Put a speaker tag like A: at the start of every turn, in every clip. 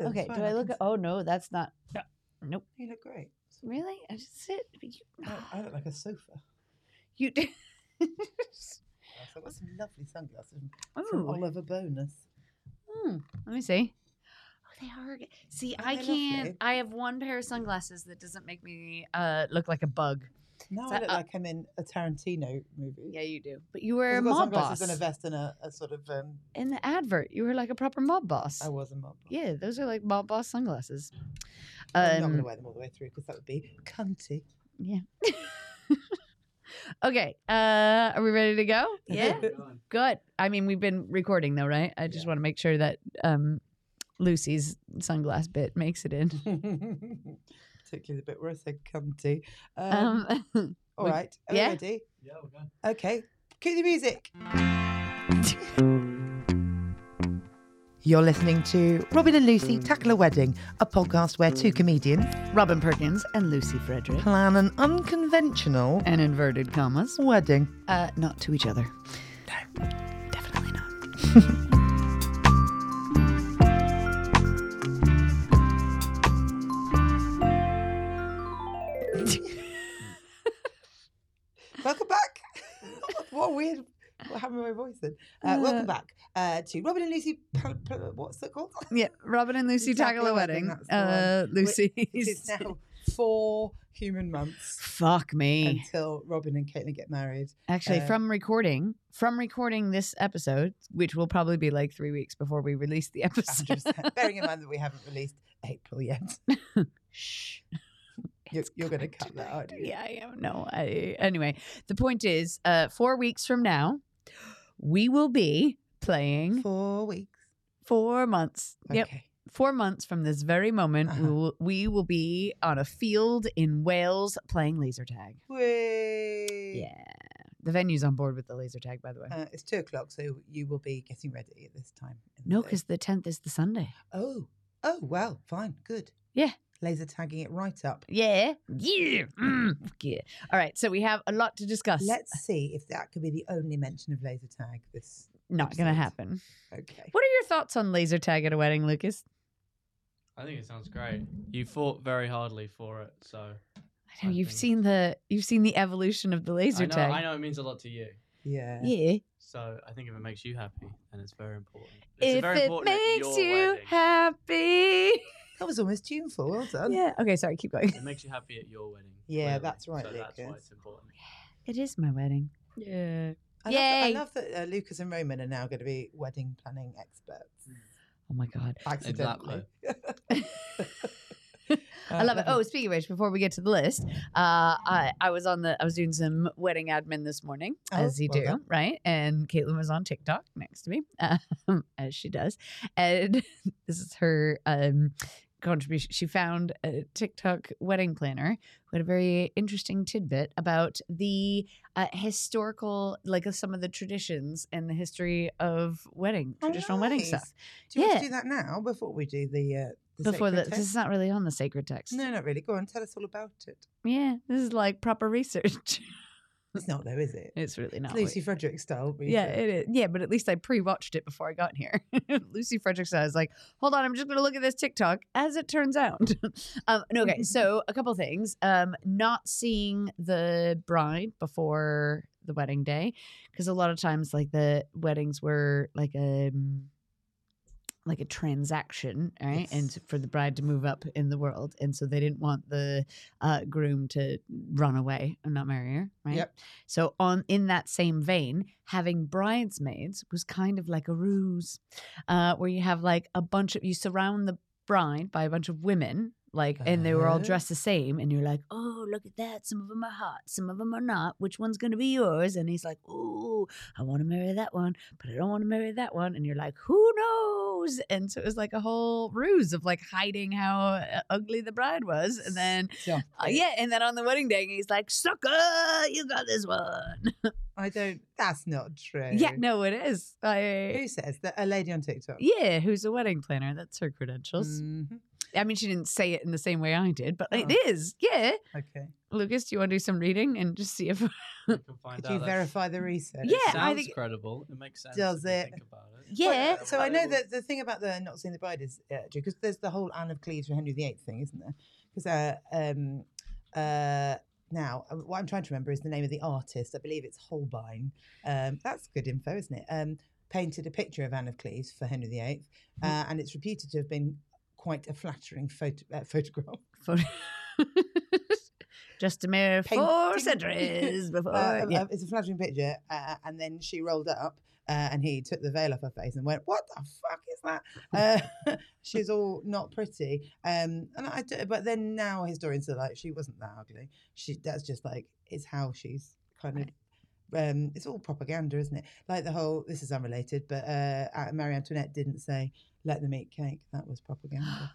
A: that's
B: Okay,
A: fine,
B: do I look? At, oh no, that's not. No, nope.
A: You look great.
B: Really? I just sit. You,
A: I, I look like a sofa.
B: you do.
A: I've got some lovely sunglasses from- from
B: Ooh.
A: Oliver Bonas.
B: Hmm, let me see. Oh, they are. g- See,
A: Aren't
B: I can't.
A: lovely?
B: I have one pair of sunglasses that doesn't make me uh look like a bug.
A: Now I look like I'm in a Tarantino movie.
B: Yeah, you do. But you were a mob boss
A: and a vest and a, a sort of. Um,
B: in the advert. You were like a proper mob boss.
A: I was a mob. boss.
B: Yeah, those are like mob boss sunglasses.
A: I'm not going
B: Um,
A: to wear them all the way through because that would be cunty.
B: yeah. okay. Uh, are we ready to go? Yeah. Good. I mean, we've been recording though, right? I just
A: Yeah.
B: want to make sure that um, Lucy's sunglass bit makes it in.
A: Particularly the bit where I said cunty. Um,
B: Um,
A: all
B: we-
A: right. Are we
B: yeah?
A: ready?
C: Yeah, we're going.
A: Okay. Cue the music. You're listening to Robyn and Lucy Tackle a Wedding, a podcast where two comedians
B: Robyn Perkins and Lucy Frederick.
A: plan an unconventional
B: And inverted commas.
A: wedding.
B: Uh, not to each other. No, definitely not.
A: Welcome back. what a weird. What happened to my voice then? Uh, welcome
B: Uh,
A: back uh, to Robyn and Lucy. What's it called?
B: Yeah, Robyn and Lucy tackle a wedding. Uh. Lucy.
A: It's now four human months
B: Fuck me.
A: until Robyn and Caitlin get married.
B: Actually,
A: uh,
B: from recording, from recording this episode, which will probably be like three weeks before we release the episode.
A: 100%. Bearing in mind that we haven't released April yet.
B: Shh.
A: You're, you're going to cut that out. aren't you?
B: Yeah, I am. No, I. Anyway, the point is, uh, four weeks from now, we will be playing
A: Four weeks.
B: four months. Yep, four months from this very moment, we,
A: Uh-huh.
B: will, we will be on a field in Wales playing laser tag.
A: Whee!
B: Yeah, the venue's on board with the laser tag, by the way.
A: Uh, it's two o'clock, so you will be getting ready at this time.
B: no, because the tenth is the Sunday.
A: Oh, oh, well, fine, good.
B: Yeah.
A: Laser tagging it right up.
B: Yeah, yeah, mm, yeah. All right, so we have a lot to discuss.
A: Let's see if that could be the only mention of laser tag. This
B: Not gonna happen.
A: okay.
B: What are your thoughts on laser tag at a wedding, Lucas?
C: I think it sounds great. You fought very hardly for it, so
B: I know
C: I
B: you've
C: think-
B: seen the you've seen the evolution of the laser
C: I know.
B: tag.
C: I know it means a lot to you.
A: Yeah.
B: Yeah.
C: So I think if it makes you happy, then it's very important. It's
B: If
C: very
B: it
C: important at
B: makes you
C: wedding.
B: happy.
A: That was almost tuneful. Well done.
B: Yeah. Okay. Sorry. Keep going.
C: It makes you happy at your wedding.
A: Yeah,
C: clearly.
A: that's right,
C: So that's why
A: Lucas.
C: it's important.
B: It is my wedding. Yeah.
A: I love,
B: Yay.
A: that, I love that uh, Lucas and Roman are now going to be wedding planning experts.
B: Oh my god.
A: Accidentally.
B: I love it. Oh, speaking of which, before we get to the list, uh, I I was on the I was doing some wedding admin this morning,
A: Oh,
B: as you
A: well
B: do,
A: done.
B: right? And Caitlin was on TikTok next to me, um, as she does, and this is her um, contribution. She found a TikTok wedding planner who had a very interesting tidbit about the uh, historical, like uh, some of the traditions and the history of wedding,
A: Oh,
B: traditional wedding stuff.
A: Do you want to do that now before we do the, uh, the
B: Before this is not really on the sacred text.
A: No, not really. Go on, tell us all about it.
B: Yeah, this is like proper research.
A: It's not though, is it?
B: it's really not.
A: It's Lucy Frederick style.
B: yeah, it is. Yeah, but at least I pre-watched it before I got here. Lucy Frederickson I was like, hold on, I'm just gonna look at this TikTok. As it turns out, um, no, okay. So a couple things. Um, not seeing the bride before the wedding day, because a lot of times, like the weddings were like a like a transaction, right? And for the bride to move up in the world, and so they didn't want the uh, groom to run away and not marry her, right?
A: Yep.
B: So on in that same vein, having bridesmaids was kind of like a ruse, uh, where you have like a bunch of you surround the bride by a bunch of women, like, and they were all
A: Uh-huh.
B: dressed the same, and you're like, oh, look at that. Some of them are hot, some of them are not. Which one's gonna be yours? And he's like, oh, I want to marry that one, but I don't want to marry that one. And you're like, who knows? And so it was like a whole ruse of like hiding how uh, ugly the bride was, and then
A: Stop
B: uh, yeah, and then on the wedding day, he's like, "Sucker, you got this one."
A: I don't. That's not true.
B: yeah, no, it is. I
A: Who says that? A lady on TikTok.
B: yeah, who's a wedding planner? That's her credentials.
A: Mhm.
B: I mean, she didn't say it in the same way I did, but it
A: Oh.
B: is. Yeah,
A: Okay.
B: Lucas, do you want to do some reading and just see if?
C: We can find
A: Could
C: out
A: you verify the research?
B: Yeah,
C: It
B: I
C: sounds
B: think-
C: credible. It makes sense.
A: Does it?
C: Think about it.
B: Yeah.
A: Well, so I know that the thing about the not seeing the bride is uh, because there's the whole Anne of Cleves for Henry VIII thing, isn't there? Because uh, um, uh, now uh, what I'm trying to remember is the name of the artist. I believe it's Holbein. Um, that's good info, isn't it? Um, painted a picture of Anne of Cleves for Henry VIII, uh, and it's reputed to have been quite a flattering photo- uh, photograph.
B: Photo- Just a mere four
A: Painting.
B: centuries before.
A: Uh,
B: yeah.
A: uh, it's a flattering picture, uh, and then she rolled up, uh, and he took the veil off her face and went, "What the fuck is that?" Uh, she's all not pretty, um, and I. do- But then now historians are like, she wasn't that ugly. She that's just like it's how she's kind of. Um, it's all propaganda, isn't it? Like the whole. This is unrelated, but uh, uh, Marie Antoinette didn't say "let them eat cake." That was propaganda.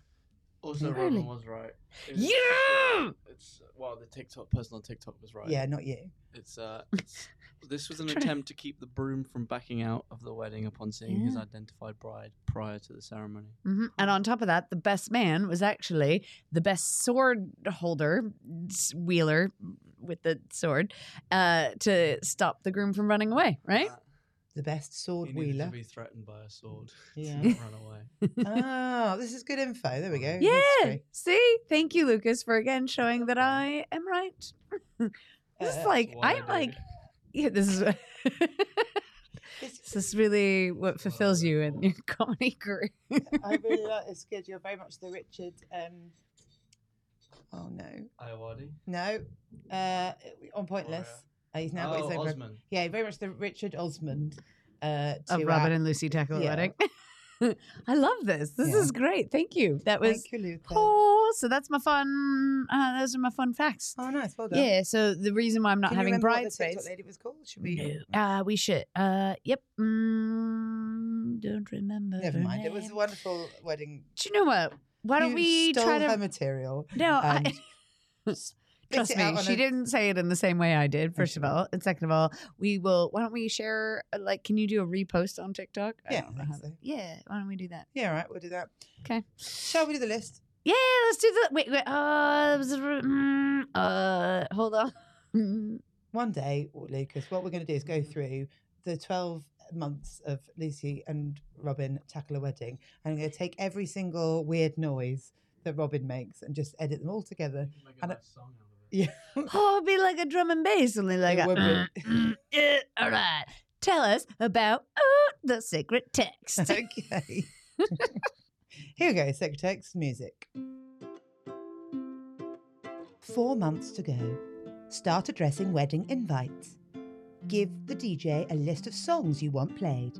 C: Also,
B: Really?
C: Robin was right. It's-
B: Yeah!
C: It's well, the TikTok person on TikTok was right.
A: Yeah, not you.
C: It's uh, it's, this was an attempt to keep the broom from backing out of the wedding upon seeing his
B: Yeah.
C: identified bride prior to the ceremony.
B: Mhm. And on top of that, the best man was actually the best sword holder, s- wheeler with the sword, uh, to stop the groom from running away, right?
C: Uh,
A: The best sword
C: he needed
A: wheeler.
C: to be threatened by a sword
A: Yeah.
C: to run away.
A: oh, this is good info. There we go.
B: Yeah.
A: History.
B: See, thank you, Lucas, for again showing that I am right. This is
A: Uh,
B: like
C: I
B: I'm like, yeah, this is.
A: This-
B: this is really what fulfills you in your comedy career.
A: I really like this kid. You're very much the Richard. Um, oh no,
C: Iowadi.
A: no, uh, on Pointless. Uh, he's now got his
C: oh,
A: own. pro-
C: Osman.
A: Yeah, very much the Richard Osman. Uh,
B: of
A: to
B: Robyn
A: our-
B: and Lucy tackle a
A: yeah.
B: wedding. I love this. This
A: Yeah.
B: is great. Thank you. That was
A: Thank you, Luca.
B: oh, so that's my fun. Uh, those are my fun facts.
A: Oh, nice. Well done.
B: Yeah. So the reason why I'm not
A: Can you
B: having
A: remember what the
B: bridesmaids.
A: Lady was called? Should we?
B: No. Uh, we should. Uh, yep. Mm, don't remember.
A: Never
B: her
A: mind. It was a wonderful wedding.
B: Do you know what? Why don't
A: You
B: we
A: stole
B: try to?
A: her material?
B: no, I,
A: and spit
B: trust me, she
A: a-
B: didn't say it in the same way I did. First of all, and second of all, we will. Why don't we share? uh, Like, can you do a repost on TikTok? I
A: Yeah,
B: don't know how
A: so.
B: Yeah. Why don't we do that?
A: Yeah, all right. We'll do that.
B: Okay.
A: Shall we do the list?
B: Yeah, let's do the. Wait, wait. Uh, mm, uh, hold on.
A: one day, Lucas, what we're going to do is go through the 12 months of Lucy and Robyn tackle a wedding. And I'm going to take every single weird noise that Robyn makes and just edit them all together. And I- Yeah.
B: Oh, it'd be like a drum and bass, only like
A: It
B: a.
A: would be.
B: mm, yeah, all right. Tell us about oh, the secret text.
A: okay. Here we go, Secret Text music. Four months to go. Start addressing wedding invites. Give the DJ a list of songs you want played.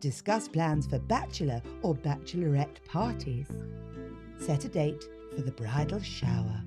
A: Discuss plans for bachelor or bachelorette parties. Set a date for the bridal shower.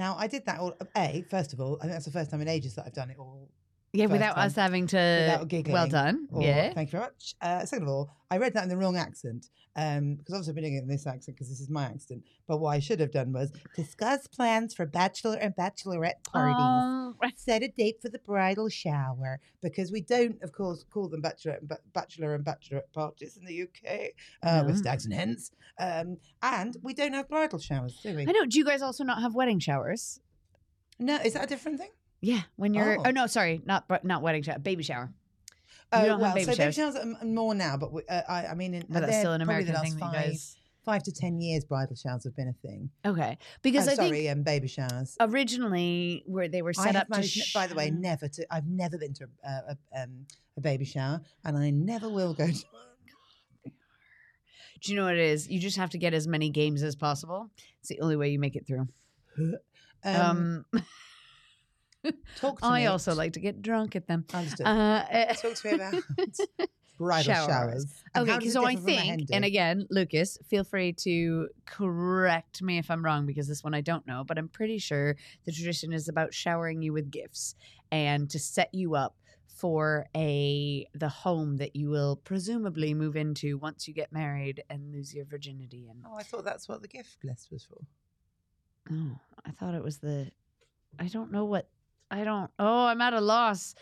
A: Now, I did that all. A, first of all, I think that's the first time in ages that I've done it all
B: yeah, without
A: time.
B: us having to.
A: Without giggling
B: well done.
A: or,
B: yeah.
A: Thank you very much. Uh, second of all, I read that in the wrong accent um, because obviously I've been doing it in this accent because this is my accent. But what I should have done was discuss plans for bachelor and bachelorette parties.
B: Oh.
A: Set a date for the bridal shower because we don't, of course, call them bachelor and, ba- bachelor and bachelorette parties in the UK uh, with stags and hens. Um, and we don't have bridal showers, do we?
B: I know. Do you guys also not have wedding showers?
A: No, is that a different thing?
B: Yeah, when you're.
A: Oh.
B: Oh, no, sorry, not not wedding shower, baby shower.
A: Oh, well,
B: baby
A: so baby
B: showers.
A: are more now, but we, uh, I, I mean, in,
B: But that's still an American
A: the last
B: thing
A: five,
B: guys.
A: five to ten years, bridal showers have been a thing.
B: Okay, because
A: oh,
B: I
A: sorry,
B: think
A: um, baby showers.
B: originally where they were set up to.
A: managed, by the way, never to. I've never been to a, a, a, um, a baby shower, and I never will go to.
B: Do you know what it is? You just have to get as many games as possible. It's the only way you make it through.
A: Um,
B: Um,
A: talk to
B: I
A: me.
B: also like to get drunk at them.
A: Understood.
B: Uh,
A: talk to me about bridal
B: Showers.
A: showers. and
B: okay, so I
A: differ from a hen
B: think, and again, Lucas, feel free to correct me if I'm wrong because this one I don't know, but I'm pretty sure the tradition is about showering you with gifts and to set you up for a the home that you will presumably move into once you get married and lose your virginity and
A: Oh, I thought that's what the gift list was for.
B: oh i thought it was the i don't know what i don't oh i'm at a loss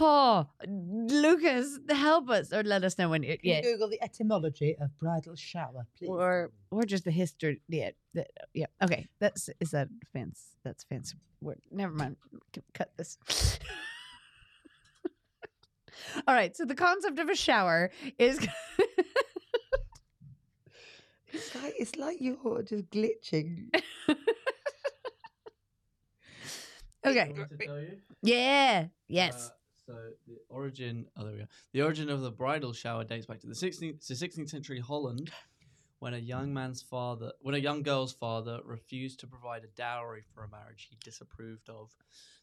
B: oh lucas help us or let us know when it
A: Can
B: yeah
A: you Google the etymology of bridal shower, please?
B: or or just the history yeah the, yeah okay that's is that fancy that's fancy word never mind cut this All right. So the concept of a shower is
A: It's like it's like you're just glitching.
B: okay.
C: Want to tell you?
B: Yeah. Yes.
C: Uh, so the origin, oh there we go. The origin of the bridal shower dates back to the 16th, to 16th century Holland, when a young man's father, when a young girl's father refused to provide a dowry for a marriage he disapproved of.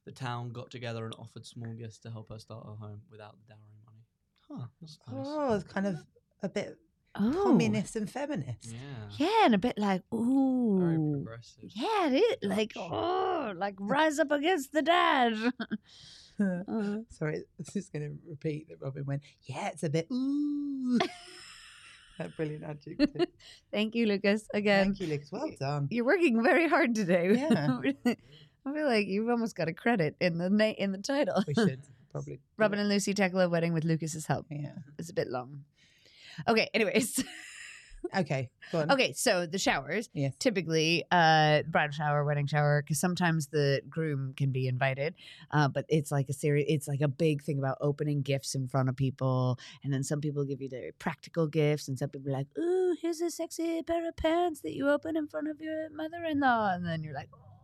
C: The town got together and offered small gifts to help her start her home without the dowry money. Huh, that's nice.
A: Oh, it's kind of a bit
B: oh.
A: communist and feminist.
C: Yeah.
B: Yeah, and a bit like
C: Very
B: ooh.
C: progressive.
B: Yeah, it is like oh, like rise up against the dad. Uh,
A: Sorry, this is going to repeat that Robyn went, yeah, it's a bit ooh. that brilliant adjective.
B: thank you, Lucas. Again,
A: Thank you, Lucas. Well done.
B: you're working very hard today.
A: Yeah.
B: I feel like you've almost got a credit in the na- in the title.
A: We should probably. Robyn
B: and Lucy tackle a wedding with Lucas's help.
A: Yeah.
B: It's a bit long. Okay. Anyways,
A: Okay. Go on.
B: okay. So the showers.
A: Yes.
B: typically uh bridal shower wedding shower because sometimes the groom can be invited uh but it's like a series it's like a big thing about opening gifts in front of people and then some people give you their practical gifts and some people are like ooh here's a sexy pair of pants that you open in front of your mother-in-law and then you're like oh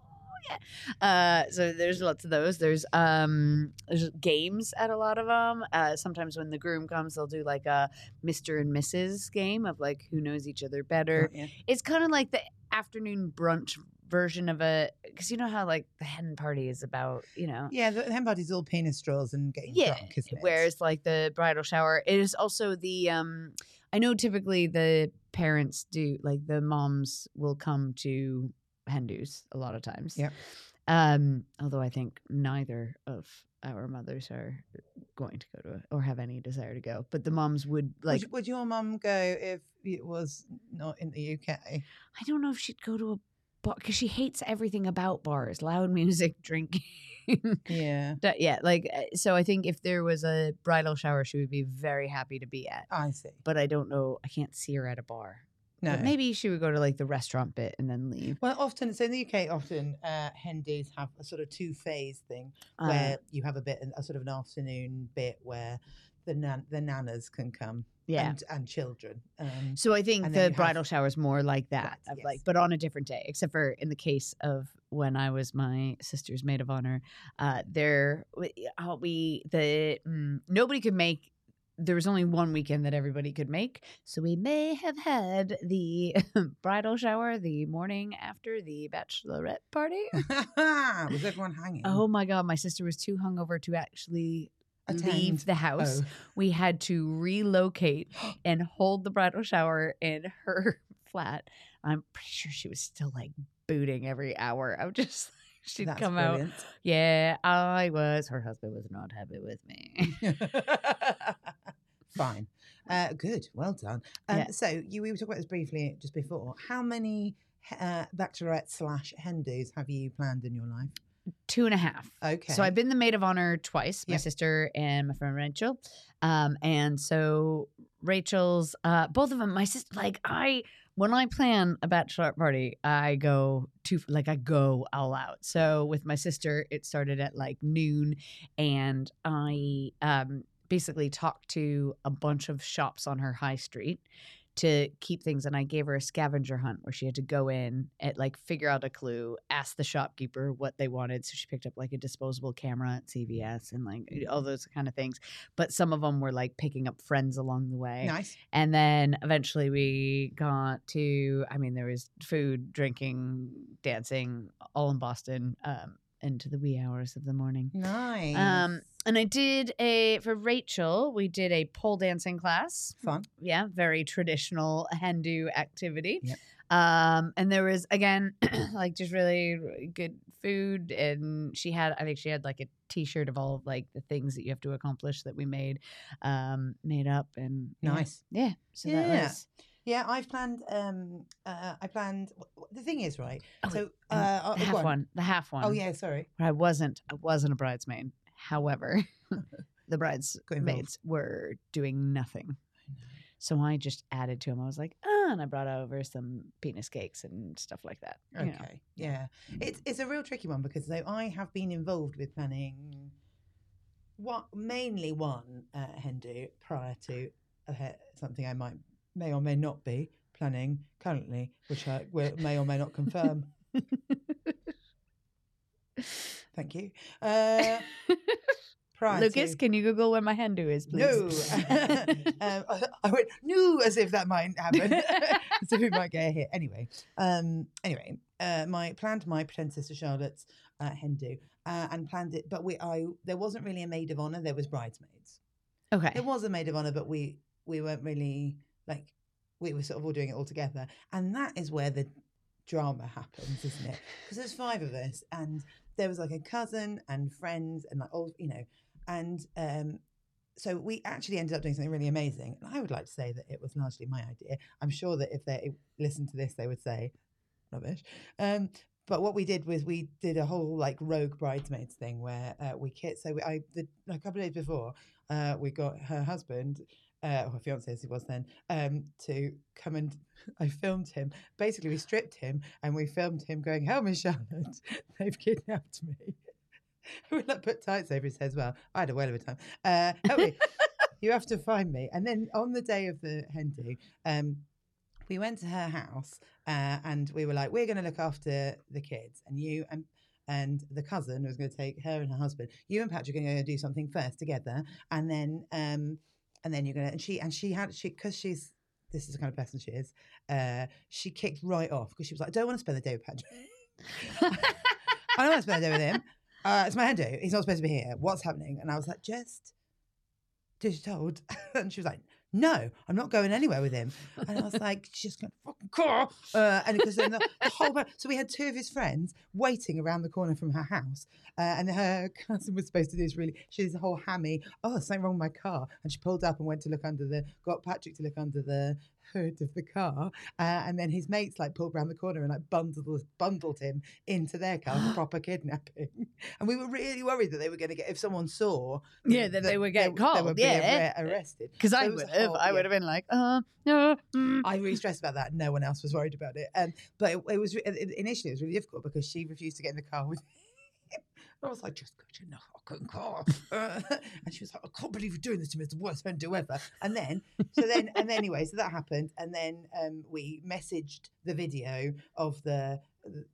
B: uh so there's lots of those there's um there's games at a lot of them uh sometimes when the groom comes they'll do like a mr and mrs game of like who knows each other better
A: Yeah.
B: it's kind of like the afternoon brunch version of a because you know how like the hen party is about you know
A: Yeah, the hen party's all penis straws and getting
B: yeah
A: drunk, isn't it?
B: whereas like the bridal shower it is also the um i know typically the parents do like the moms will come to hen do's a lot of times
A: Yep.
B: um although i think neither of our mothers are going to go to it or have any desire to go but the moms would like
A: would, would your mom go if it was not in the UK?
B: I don't know if she'd go to a bar because she hates everything about bars, loud music, drinking.
A: Yeah.
B: Yeah, like uh, so. I think if there was a bridal shower, she would be very happy to be at.
A: I see.
B: But I don't know. I can't see her at a bar.
A: No.
B: But maybe she would go to like the restaurant bit and then leave.
A: Well, often, so in the UK, often uh, hen do's have a sort of two phase thing
B: Uh,
A: where you have a bit, a sort of an afternoon bit where the nan- the nanas can come
B: yeah.
A: and, and children. Um,
B: So I think the
A: you have-
B: bridal shower is more like that,
A: Right,
B: of like, but on a different day. Except for in the case of when I was my sister's maid of honor, uh, there we, uh, we the mm, nobody could make. There was only one weekend that everybody could make, so we may have had the bridal shower the morning after the bachelorette party.
A: was everyone hanging?
B: oh my god, my sister was too hungover to actually
A: Attend.
B: leave the house
A: Oh.
B: we had to relocate and hold the bridal shower in her flat. I'm pretty sure she was still like booting every hour. I'm just she'd
A: That's
B: come out. Yeah, I was. Her husband was not happy with me.
A: Fine. Uh, good. Well done. Um,
B: Yeah.
A: So you we were talking about this briefly just before. How many uh, bachelorette slash hen do's have you planned in your life?
B: Two and a half.
A: Okay.
B: So I've been the maid of honor twice, my
A: Yep.
B: sister and my friend Rachel. Um, and so Rachel's, uh, both of them, my sister, like I, when I plan a bachelorette party, I go to, like, I go all out. So with my sister, it started at like noon and I, um, basically talked to a bunch of shops on her high street to keep things and I gave her a scavenger hunt where she had to go in and like figure out a clue, ask the shopkeeper what they wanted. So she picked up like a disposable camera at CVS and like all those kind of things. But some of them were like picking up friends along the way.
A: nice.
B: And then eventually we got to, I mean, there was food, drinking, dancing, all in Boston um, into the wee hours of the morning.
A: Nice.
B: Um, and I did a, for Rachel, we did a pole dancing class
A: Fun.
B: yeah, very traditional hen do activity.
A: Yep.
B: Um, and there was again like just really really good food, and she had I think she had like a T-shirt of all of like the things that you have to accomplish that we made, um, made up and.
A: Nice.
B: Yeah, so that was
A: Yeah, I've planned. Um, uh, I planned. The thing is, right?
B: Oh,
A: so, uh, uh,
B: the half
A: go on.
B: one, the half one.
A: Oh yeah, sorry.
B: I wasn't I wasn't a bridesmaid. However, the bridesmaids were doing nothing. So I just added to them. I was like, ah, and I brought over some penis cakes and stuff like that. you know.
A: Okay. Yeah. It's it's a real tricky one because though I have been involved with planning what mainly one uh, hen do prior to uh, something I might may or may not be planning currently, which I may or may not confirm. Thank you. Uh,
B: Lucas,
A: to-
B: can you Google where my hen do is, please?
A: no. um, I, I went no as if that might happen. as if we might get a hit. Anyway, um, anyway, uh, my planned my pretend sister Charlotte's uh, hen do uh, and planned it, but we I there wasn't really a maid of honor. There was bridesmaids.
B: okay.
A: There was a maid of honor, but we we weren't really like we were sort of all doing it all together, and that is where the drama happens, isn't it? Because there's five of us, and there was like a cousin and friends, and like all you know, and um, so we actually ended up doing something really amazing. And I would like to say that it was largely my idea. I'm sure that if they listened to this, they would say rubbish. Um, but what we did was we did a whole like rogue bridesmaids thing where uh, we kit. So we, I the, a couple of days before, uh, we got her husband, uh, or fiance as he was then, um, to come and I filmed him. Basically, we stripped him and we filmed him going, "Help me, Charlotte! They've kidnapped me." we like put tights over his head as well. I had a whale of a time. Uh, help me! you have to find me. And then on the day of the hen do, um, we went to her house uh, and we were like, we're going to look after the kids, and you and and the cousin was going to take her and her husband. You and Patrick are going to do something first together, and then um, and then you're to. And she and she had she because she's this is the kind of person she is. Uh, she kicked right off because she was like, I don't want to spend the day with Patrick. I don't want to spend the day with him. Uh, it's my hen do. He's not supposed to be here. What's happening? And I was like, just did you told? and she was like, no, I'm not going anywhere with him. And I was like, she's just going to fucking car. Uh, and because then the, whole, so we had two of his friends waiting around the corner from her house. Uh, and her cousin was supposed to do this really, she's a whole hammy. Oh, something wrong with my car. And she pulled up and went to look under the, got Patrick to look under the hood of the car. Uh, and then his mates like pulled around the corner and like bundled, bundled him into their car, proper kidnapping. And we were really worried that they were going to get, if someone saw,
B: Yeah, that they would get
A: they
B: called,
A: would
B: yeah.
A: arre- arrested.
B: Because I would have, I would
A: yeah.
B: have been like, uh, no, mm.
A: I really stressed about that. No one else was worried about it. Um, but it, it was it- initially it was really difficult because she refused to get in the car with him. I was like, just get in I couldn't Uh, and she was like, I can't believe you're doing this to me. It's the worst friend do ever. And then, so then, and then anyway, so that happened. And then um, we messaged the video of the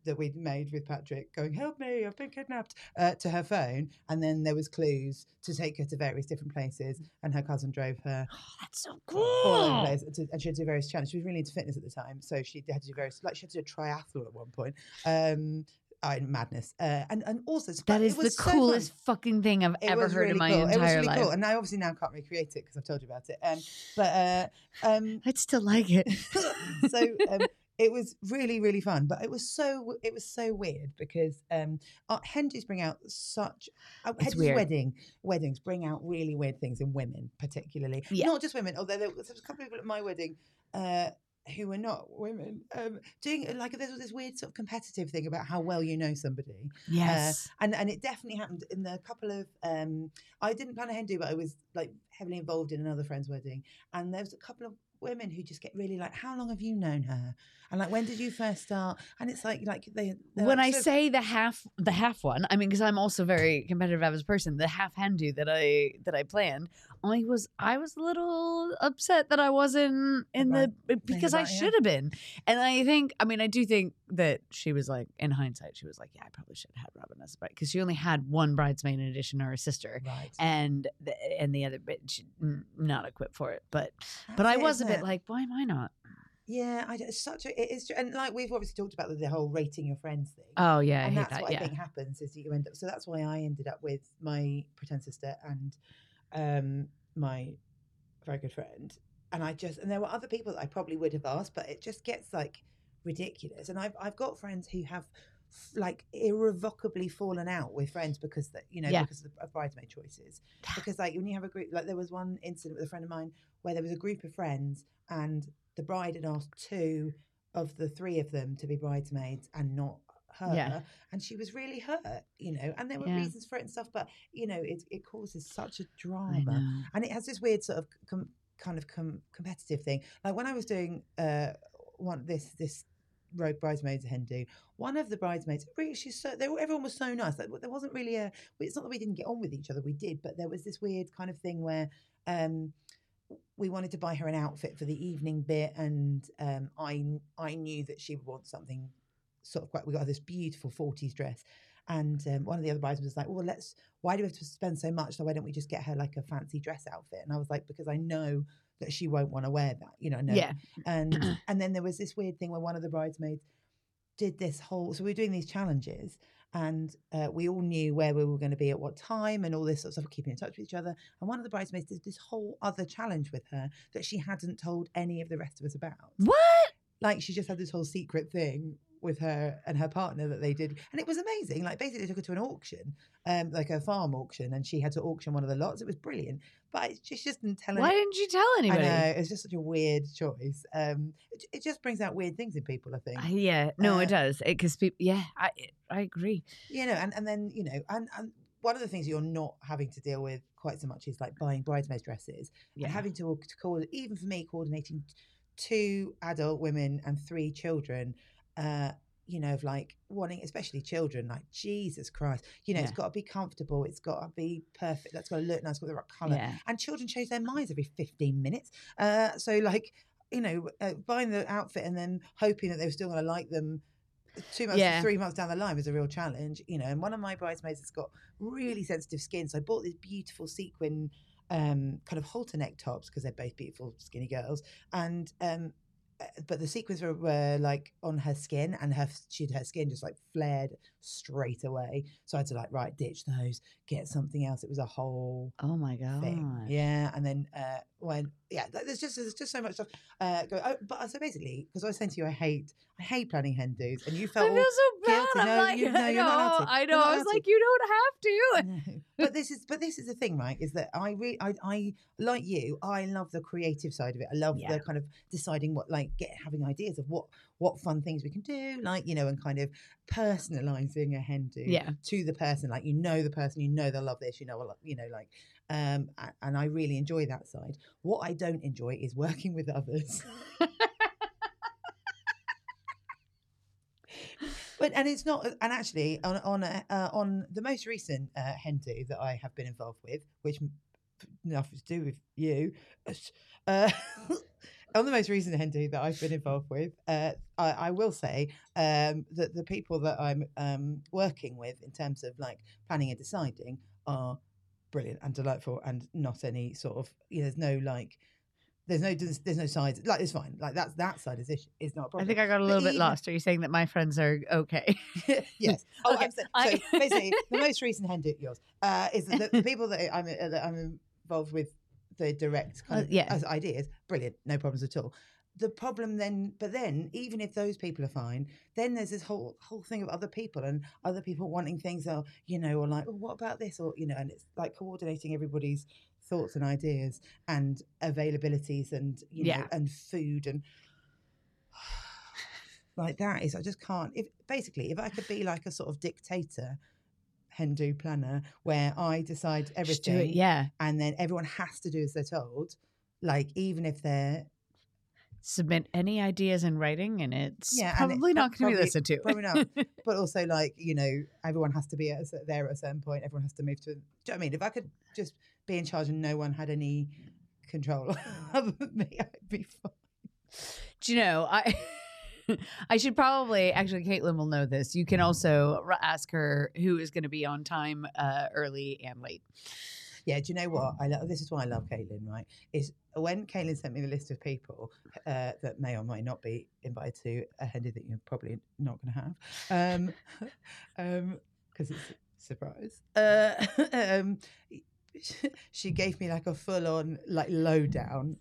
A: that we'd made with Patrick going, help me, I've been kidnapped, uh, to her phone. And then there was clues to take her to various different places. And her cousin drove her
B: that's so
A: all over the
B: cool.
A: place. To, and she had to do various challenges. She was really into fitness at the time, so she had to do various like she had to do a triathlon at one point. Um, I madness. Uh, and and also
B: that is the
A: was so fun.
B: coolest fucking thing I've
A: It
B: ever heard
A: really
B: in my
A: cool. It was
B: entire
A: really
B: life.
A: cool. And I obviously now can't recreate it because I've told you about it. Um, but uh, um,
B: I'd still like it.
A: so um, it was really really fun but it was so it was so weird because um uh, bring out such uh, wedding weddings bring out really weird things in women particularly
B: Yeah.
A: not just women although there was, there was a couple of people at my wedding uh who were not women um doing like there was this weird sort of competitive thing about how well you know somebody
B: yes.
A: and and it definitely happened in the couple of um I didn't plan a hen do but I was like heavily involved in another friend's wedding and there was a couple of women who just get really like how long have you known her and like when did you first start and it's like like they
B: when
A: like
B: I
A: so-
B: say the half, the half one, I mean because I'm also very competitive as a person. The half hen do that I that I planned, I was I was a little upset that I wasn't in the because I
A: about
B: should have been. And I think, I mean, I do think that she was like, in hindsight, she was like, yeah, I probably should have had Robyn as a bride because she only had one bridesmaid in addition to her sister.
A: right
B: And the, and the other bit, she, not equipped for it, but but I
A: it,
B: was a bit
A: it?
B: like, why am I not?
A: yeah I, it's such a it is and like we've obviously talked about the, whole rating your friends thing
B: Oh yeah, I
A: and that's
B: that.
A: what
B: yeah,
A: I think happens is you end up. So that's why I ended up with my pretend sister and um, my very good friend. And I just and there were other people that I probably would have asked, but it just gets like ridiculous. And I've I've got friends who have like irrevocably fallen out with friends because that you know
B: Yeah.
A: because of, of bridesmaid choices. Because like when you have a group, like there was one incident with a friend of mine where there was a group of friends and the bride had asked two of the three of them to be bridesmaids and not her
B: Yeah.
A: and she was really hurt you know and there were
B: Yeah.
A: reasons for it and stuff but you know it, it causes such a drama and it has this weird sort of com- kind of com- competitive thing like when i was doing uh one this this rogue bridesmaids hen do. One of the bridesmaids, really, she's so they, were- everyone was so nice. Like, there wasn't really a. It's not that we didn't get on with each other, we did, but there was this weird kind of thing where. um we wanted to buy her an outfit for the evening bit, and um, I I knew that she would want something sort of quite. We got this beautiful forties dress, and um, one of the other bridesmaids was like, "Well, let's. Why do we have to spend so much? So why don't we just get her like a fancy dress outfit?" And I was like, "Because I know that she won't want to wear that. You know, know
B: Yeah.
A: and and then there was this weird thing where one of the bridesmaids did this whole so we were doing these challenges and uh, we all knew where we were going to be at what time and all this sort of stuff keeping in touch with each other and one of the bridesmaids did this whole other challenge with her that she hadn't told any of the rest of us about
B: What?
A: like she just had this whole secret thing with her and her partner that they did and it was amazing like basically they took her to an auction um like a farm auction and she had to auction one of the lots it was brilliant but it just, just didn't tell
B: Why
A: any-
B: didn't you tell anybody?
A: I know it's just such a weird choice. Um, it, it just brings out weird things in people. I think
B: I- yeah, no,
A: Uh,
B: it does. Because people, yeah, I I agree.
A: you know, and and then you know, and and one of the things you're not having to deal with quite so much is like buying bridesmaids dresses
B: Yeah,
A: and having to, to call even for me coordinating two adult women and three children. Uh, you know, of like wanting, especially children, like Jesus Christ, you know, it's got to be comfortable, it's got to be perfect, that's got to look nice, got the right colour.
B: yeah,
A: and children change their minds every 15 minutes. Uh, so, like, you know, uh, buying the outfit and then hoping that they were still going to like them two months,
B: Yeah.
A: three months down the line was a real challenge, you know. And one of my bridesmaids has got really sensitive skin. So I bought these beautiful sequin um, kind of halter neck tops because they're both beautiful, skinny girls. And, um, uh, but the sequins were, were like on her skin and her she'd her skin just like flared straight away. So I had to like right ditch those, get something else. It was a whole
B: Oh my god.
A: thing. Yeah, and then uh, when yeah, there's just there's just so much stuff. Uh, go. Oh, but so basically, because I was saying to you, I hate I hate planning hen dos, and you felt
B: I
A: feel
B: so bad.
A: guilty.
B: I'm
A: No,
B: like,
A: you- no,
B: I
A: you're not
B: know. I know. I
A: allowed
B: was like, you don't have to.
A: No. but this is but this is the thing, right? Is that I really I, I like you. I love the creative side of it. I love
B: Yeah.
A: the kind of deciding what like get having ideas of what what fun things we can do, like you know, and kind of personalizing a hen do
B: Yeah.
A: to the person. Like you know the person, you know they'll love this. You know, you know, like, um, and I really enjoy that side. What I don't enjoy is working with others. But and it's not, and actually on on a, uh, on the most recent uh, hen do that I have been involved with, which nothing to do with you, uh, on the most recent hen do that I've been involved with, uh, I, I will say um, that the people that I'm um, working with in terms of like planning and deciding are brilliant and delightful, and not any sort of you know, there's no like. There's no there's, there's no sides like it's fine like that's that side is is, is not a problem.
B: I think I got a little bit
A: even-
B: lost. Are you saying that my friends are okay?
A: yes. Oh,
B: Okay,
A: I'm saying,
B: I-
A: so basically, the most recent hen do yours uh, is that the, the people that I'm uh, that I'm involved with the direct kind
B: Uh,
A: of
B: yeah.
A: as ideas, brilliant, no problems at all. The problem then, but then even if those people are fine, then there's this whole whole thing of other people and other people wanting things, or you know, or like, oh, what about this, or you know, and it's like coordinating everybody's thoughts and ideas and availabilities and you know
B: Yeah.
A: and food and like that is I just can't if basically if I could be like a sort of dictator hen do planner where I decide everything
B: it. Yeah.
A: and then everyone has to do as they're told like even if they're
B: Submit any ideas in writing, and it's
A: Yeah, and it
B: probably not going to be listened to.
A: probably not. but also like you know everyone has to be at a, there at a certain point everyone has to move to do you know what I mean if I could just be in charge and no one had any control other than me I'd be fine
B: Do you know I? I should probably actually. Caitlin will know this. You can also ask her who is going to be on time, uh, early and late.
A: Yeah, do you know what? I love this is why I love Caitlin, right? Is when Caitlin sent me the list of people uh, that may or may not be invited to a hen do that you're probably not going to have, um, um, because it's a surprise. Uh, um, she gave me like a full on like lowdown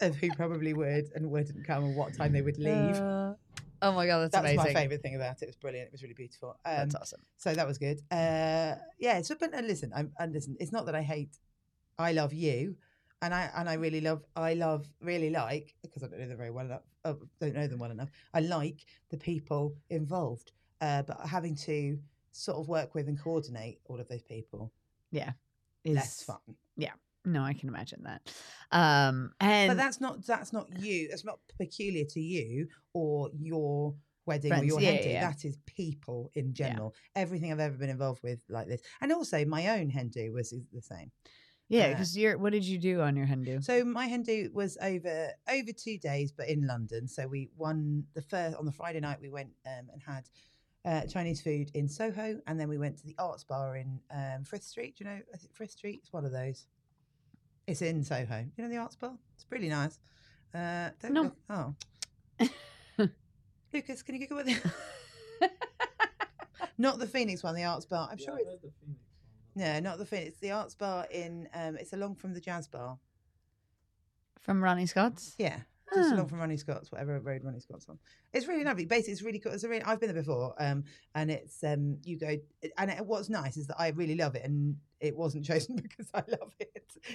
A: of who probably would and wouldn't come and what time they would leave.
B: Uh, oh my god, that's
A: that was my favourite thing about it. It was brilliant. It was really beautiful. Um,
B: That's awesome.
A: so that was good. Uh, yeah. So, but and listen, I'm and listen. It's not that I hate. I love you, and I and I really love. I love really like because I don't know them very well enough. Uh, don't know them well enough. I like the people involved, uh, but having to sort of work with and coordinate all of those people
B: Is
A: less fun.
B: No, I can imagine that. Um, and
A: But that's not that's not you. That's not peculiar to you or your wedding or your
B: yeah,
A: hen do.
B: yeah.
A: That is people in
B: Yeah.
A: general. Everything I've ever been involved with like this, and also my own hen do was the same.
B: yeah,
A: uh,
B: because you're. What did you do on your hen do?
A: So my hen do was over over two days, but in London. So we won the first on the Friday night. We went um, and had. Uh, Chinese food in Soho, and then we went to the Arts Bar in um, Frith Street. Do you know I think Frith Street? It's one of those. It's in Soho. You know the Arts Bar? It's really nice. Uh, don't
B: No.
A: look- oh, Lucas, can you Google what the not the Phoenix one, the Arts Bar. I'm sure it's no, not the Phoenix. It's the Arts Bar in. Um, it's along from the Jazz Bar.
B: From Ronnie Scott's.
A: Yeah, just
B: Oh.
A: along from Ronnie Scott's, whatever road Ronnie Scott's on. It's really lovely. Basically, it's really cool. It's a really, I've been there before, um, and it's um, you go, and it, what's nice is that I really love it, and it wasn't chosen because I love it.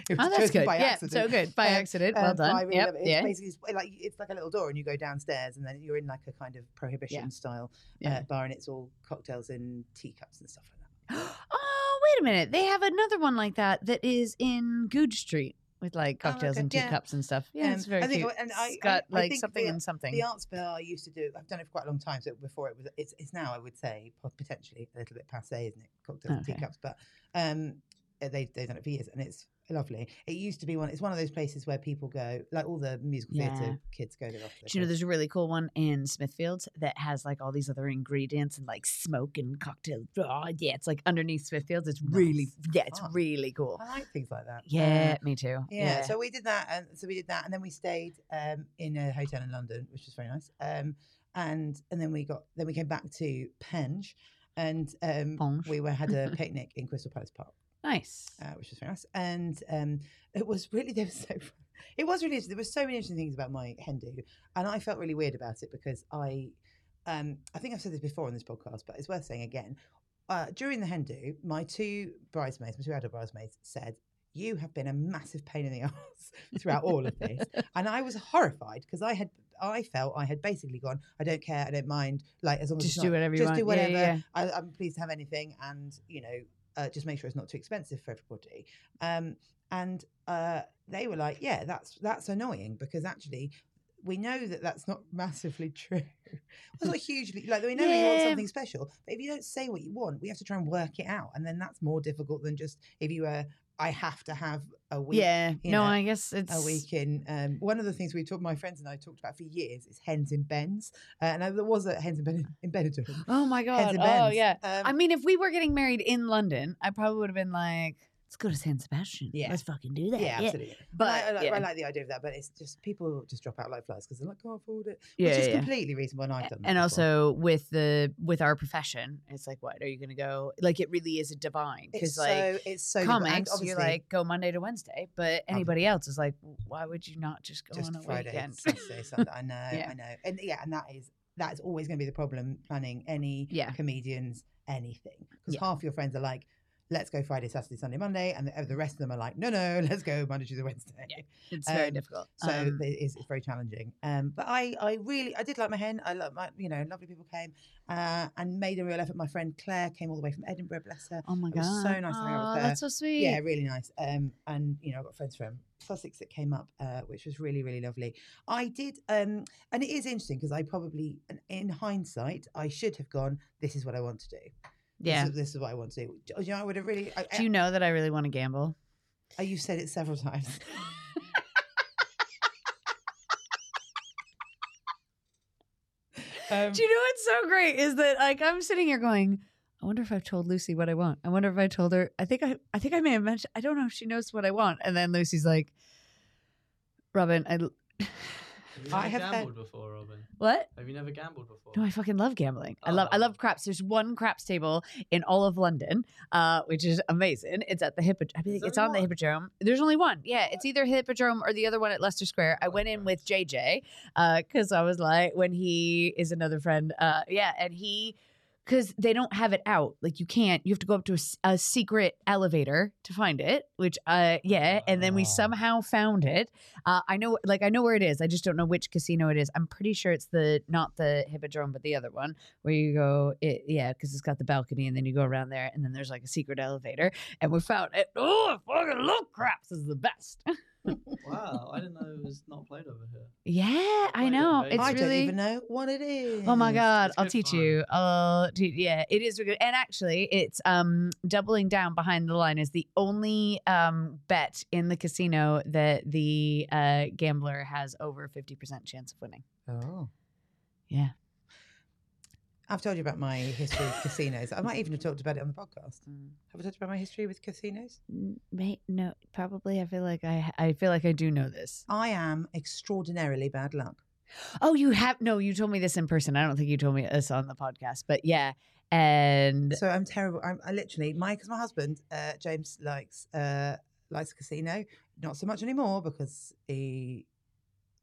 A: It was
B: Oh, that's
A: chosen
B: good.
A: by
B: Yeah,
A: accident.
B: so good. By
A: Um,
B: accident.
A: Um,
B: well
A: I
B: done.
A: really
B: Yep.
A: love it. It's
B: Yeah.
A: basically like it's like a little door, and you go downstairs, and then you're in like a kind of prohibition style
B: Yeah.
A: uh, bar, and it's all cocktails in teacups and stuff like that.
B: oh, wait a minute. They have another one like that that is in Goodge Street with like
A: Oh,
B: cocktails
A: okay.
B: and
A: Yeah.
B: teacups and stuff. Yeah, it's
A: Um,
B: very
A: I think-
B: cute.
A: and I-
B: it's got
A: I- I
B: like something
A: the-
B: and something.
A: The arts bar I used to do. I've done it for quite a long time. So before it was, it's, it's now I would say potentially a little bit passe, isn't it? Cocktails
B: Okay.
A: and teacups, but um, uh, they they've done it for years, and it's lovely. It used to be one. It's one of those places where people go, like all the musical
B: Yeah.
A: theatre kids go there. after
B: Do you know there's a really cool one in Smithfield that has like all these other ingredients and like smoke and cocktail. Oh, yeah, it's like underneath Smithfields. It's really, yeah, it's
A: Fun.
B: really cool.
A: I like things like that.
B: Yeah,
A: Uh,
B: me too.
A: yeah, So we did that, and so we did that, and then we stayed um, in a hotel in London, which was very nice. Um, and and then we got then we came back to Penge, and um, we were had a picnic in Crystal Palace Park.
B: Nice.
A: uh, which was very nice. And um, it was really there was so it was really there were so many interesting things about my hen do, and I felt really weird about it because I um, I think I've said this before on this podcast, but it's worth saying again. Uh, during the hen do, my two bridesmaids, my two adult bridesmaids, said. You have been a massive pain in the ass throughout all of this, and I was horrified because I had, I felt I had basically gone. I don't care, I don't mind. Like as long as
B: Just do
A: not-
B: whatever you
A: just do
B: Yeah, yeah,
A: whatever.
B: yeah.
A: I, I'm pleased to have anything, and you know, uh, just make sure it's not too expensive for everybody. Um, and uh, they were like, "Yeah, that's that's annoying because actually." We know that that's not massively true. It's not hugely like we know that you want something special, but if you don't say what you want, we have to try and work it out, and then that's more difficult than just if you were. I have to have a week
B: Yeah.
A: you
B: No, I guess it's
A: a week in. Um, one of the things we talked, my friends and I talked about for years is hens in Ben's, uh, and there was a hens in Ben in Benidorm.
B: Oh my god. Oh yeah.
A: Um,
B: I mean, if we were getting married in London, I probably would have been like, "Let's go to San Sebastian.
A: Yeah.
B: Let's fucking do that."
A: yeah, absolutely.
B: But,
A: I, I, like,
B: yeah.
A: I like the idea of that, but it's just people just drop out like flies because they're like, can't afford it,
B: Yeah,
A: which is
B: yeah.
A: completely reasonable. And I've done that.
B: and
A: before.
B: also with the with our profession, it's like, what are you going to go? Like, it really is a divine
A: it's
B: because
A: so
B: like
A: it's so difficult. And
B: comics, you're like go Monday to Wednesday, but anybody else is like, why would you not just go
A: just
B: on a
A: Friday,
B: weekend?
A: Saturday, Sunday. I know,
B: Yeah.
A: I know, and yeah, and that is that is always going to be the problem planning any
B: Yeah.
A: comedians anything because
B: Yeah.
A: half your friends are like. Let's go Friday, Saturday, Sunday, Monday, and the, the rest of them are like, no, no, let's go Monday, Tuesday, Wednesday.
B: Yeah. It's very
A: Um,
B: difficult.
A: So
B: Um,
A: it is, it's very challenging. Um, but I, I really, I did like my hen. I love my, you know, lovely people came uh, and made a real effort. My friend Claire came all the way from Edinburgh, bless her.
B: oh my
A: it
B: god,
A: was so nice to hang out with her.
B: That's so sweet.
A: Yeah, really nice. Um, and you know, I've got friends from Sussex that came up, uh, which was really, really lovely. I did, um, and it is interesting because I probably, in hindsight, I should have gone. This is what I want to do.
B: Yeah.
A: This is, this is what I want to do. Do You know, I would have really. I,
B: Do you know that I really want to gamble?
A: I, you've said it several times. Um,
B: Do you know what's so great is that like I'm sitting here going, I wonder if I've told Lucy what I want. I wonder if I told her. I think I I think I may have mentioned. I don't know if she knows what I want. And then Lucy's like, Robyn, I
C: you
A: I
C: never
A: have had-
C: gambled before, Robyn?
B: what?
C: Have you never gambled before?
B: No, I fucking love gambling. I love I
C: Oh.
B: love craps. There's one craps table in all of London, uh, which is amazing. It's at the Hippodrome. I think
C: there
B: it's on the? Hippodrome. There's only one. Yeah, it's either Hippodrome or the other one at Leicester Square. I
C: Oh,
B: went in
C: okay.
B: with JJ because I was like, when he is another friend. Uh, yeah, and he because they don't have it out. Like you can't. You have to go up to a secret elevator to find it. Which, uh, yeah. And then we somehow found it. Uh, I know, like I know where it is. I just don't know which casino it is. I'm pretty sure it's the not the Hippodrome, but the other one where you go. It, yeah, because it's got the balcony, and then you go around there, and then there's like a secret elevator, and we found it. Oh, fucking love craps. Is the best.
C: Wow, I didn't know it was not played over here.
B: yeah, I
C: played it
B: know. It's
A: I
B: really.
A: don't even know what it is.
B: Oh my god,
C: It's
B: I'll teach
C: fun.
B: you. I'll teach yeah, it is good. And actually, it's um doubling down behind the line is the only um bet in the casino that the uh gambler has over 50% chance of winning.
A: Oh.
B: Yeah.
A: I've told you about my history with casinos. I might even have talked about it on the podcast. Have I talked about my history with casinos?
B: Mm, Mate, no, probably I feel like I I feel like I do know this.
A: I am extraordinarily bad luck.
B: Oh, you have no, you told me this in person. I don't think you told me this on the podcast, but yeah. And
A: So I'm terrible. I'm I literally my because my husband uh, James likes uh, likes a casino. Not so much anymore because he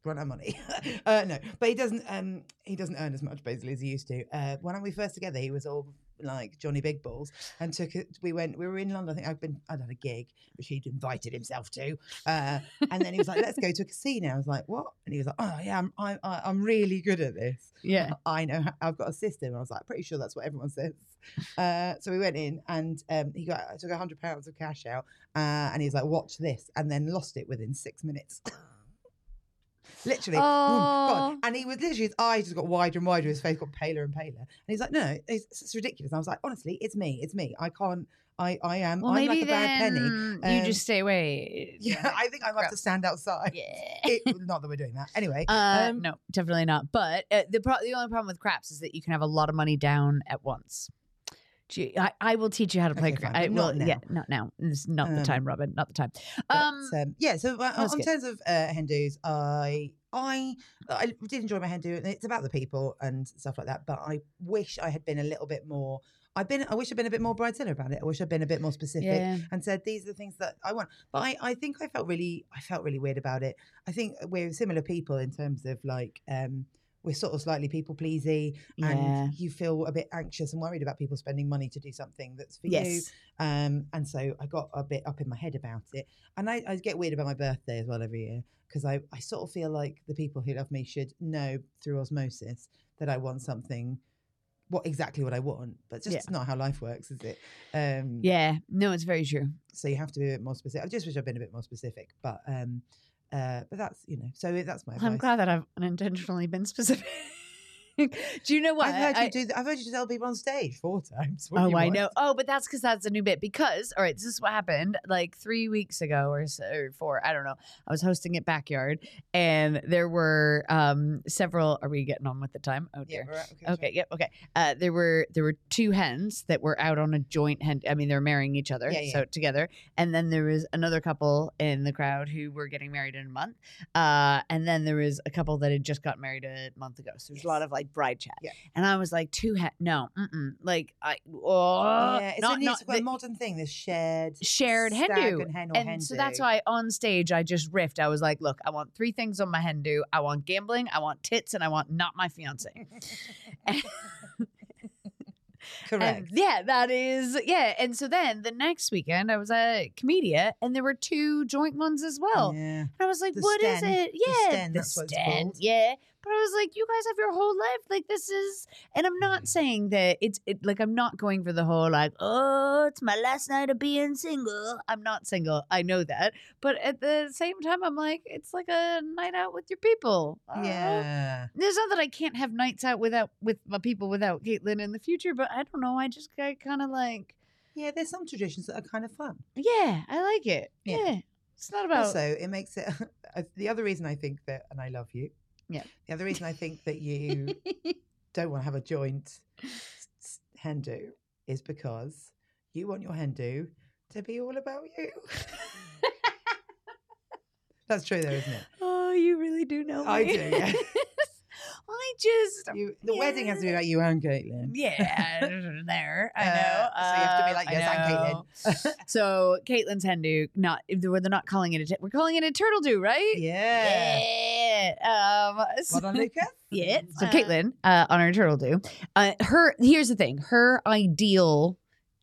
A: run out of money. uh, no, but he doesn't. Um, he doesn't earn as much basically as he used to. Uh, when we first together, he was all like Johnny Big Balls and took it. We went. We were in London. I think I'd been. I'd had a gig which he'd invited himself to. Uh, and then he was like, "Let's go to a casino." I was like, "What?" And he was like, "Oh yeah, I'm. I, I, I'm really good at this."
B: yeah.
A: I know I've got a system. I was like, pretty sure that's what everyone says. Uh, so we went in and um, he got I took a hundred pounds of cash out uh, and he was like, watch this, and then lost it within six minutes. literally.
B: Oh.
A: and he was literally his eyes just got wider and wider, his face got paler and paler, and he's like, no, no, it's, it's ridiculous. And I was like, honestly, it's me, it's me. I can't. I, I am.
B: Well,
A: I'm
B: maybe
A: like a bad penny.
B: then you
A: Um,
B: just stay away.
A: Yeah, I think I have to stand outside.
B: Yeah.
A: It- not that we're doing that. Anyway,
B: Uh,
A: um,
B: no, definitely not. But uh, the pro- the only problem with craps is that you can have a lot of money down at once. I, I will teach you how to play.
A: Okay,
B: I
A: but
B: will.
A: not
B: Yeah, not now. It's not the
A: Um,
B: time, Robyn. Not the time.
A: But,
B: Um,
A: um, yeah, so uh, on
B: good.
A: terms of uh, hen dos, I I I did enjoy my hen do, and it's about the people and stuff like that. But I wish I had been a little bit more. I've been. I wish I'd been a bit more bridezilla about it. I wish I'd been a bit more specific
B: yeah.
A: and said these are the things that I want. But I, I think I felt really I felt really weird about it. I think we're similar people in terms of like um we're sort of slightly people pleasy
B: Yeah.
A: and you feel a bit anxious and worried about people spending money to do something that's for you.
B: Yes.
A: Um, and so I got a bit up in my head about it. And I, I get weird about my birthday as well every year because I, I sort of feel like the people who love me should know through osmosis that I want something, what exactly what I want. But just
B: Yeah.
A: not how life works, is it? Um,
B: Yeah. No, it's very true.
A: So you have to be a bit more specific. I just wish I'd been a bit more specific. But um, uh, but that's you know. So that's my.
B: Well, I'm glad that I've unintentionally been specific. Do you know what?
A: I've heard
B: I-
A: you do. th- I've heard you tell people on stage four times.
B: Oh, I know. Oh, but that's because that's a new bit. Because, all right, this is what happened like three weeks ago or, so, or four. I don't know. I was hosting at Backyard and there were um several. Are we getting on with the time? Oh, dear.
A: we're at- okay,
B: Okay. Yep. Okay. Uh, there were there were two hens that were out on a joint hen. I mean, they're marrying each other,
A: Yeah, yeah.
B: so together. And then there was another couple in the crowd who were getting married in a month. Uh, and then there was a couple that had just got married a month ago. So there's a lot of like bride chat.
A: Yeah.
B: And I was like, two hen? No, mm-mm. like I. Oh,
A: yeah, it's
B: not,
A: a, new,
B: not
A: a
B: the-
A: 'Modern thing. This shared
B: shared
A: hen
B: do.
A: and hen
B: And so that's why on stage I just riffed. I was like, look, I want three things on my hen do. I want gambling, I want tits, and I want not my fiance.
A: Correct.
B: And yeah, that is yeah. And so then the next weekend I was at Komedia and there were two joint ones as well.
A: yeah.
B: And I was like,
A: The
B: "What is it? Yeah,
A: sten, that's what it's.
B: Yeah. But I was like, you guys have your whole life. Like this is, and I'm not mm-hmm. saying that it's it, like I'm not going for the whole like, oh, it's my last night of being single. I'm not single. I know that, but at the same time, I'm like, it's like a night out with your people. I don't.
A: Yeah.
B: There's not that I can't have nights out without with my people without Caitlin in the future, but I don't know. I just got kind of like,
A: Yeah, there's some traditions that are kind of fun.
B: yeah, I like it.
A: Yeah.
B: Yeah, it's not about.
A: Also, it makes it. The other reason I think that, and I love you.
B: Yeah.
A: The other reason I think that you don't want to have a joint hen do is because you want your hen do to be all about you. That's true, though, isn't it?
B: oh, you really do know. Me.
A: I do, yeah.
B: I just
A: You, the wedding has to be about you and Caitlin.
B: yeah, there. I
A: Uh,
B: know.
A: so you have to be
B: Uh,
A: like, yes, I'm Caitlin.
B: so Caitlin's hen do not. They're not calling it a. We're calling it a turtle do, right?
A: Yeah.
B: Yeah. Um, so-
A: Well done, Lucas.
B: yeah. So
A: Uh,
B: Caitlin, uh, on her turtle do, uh, her here's the thing. Her ideal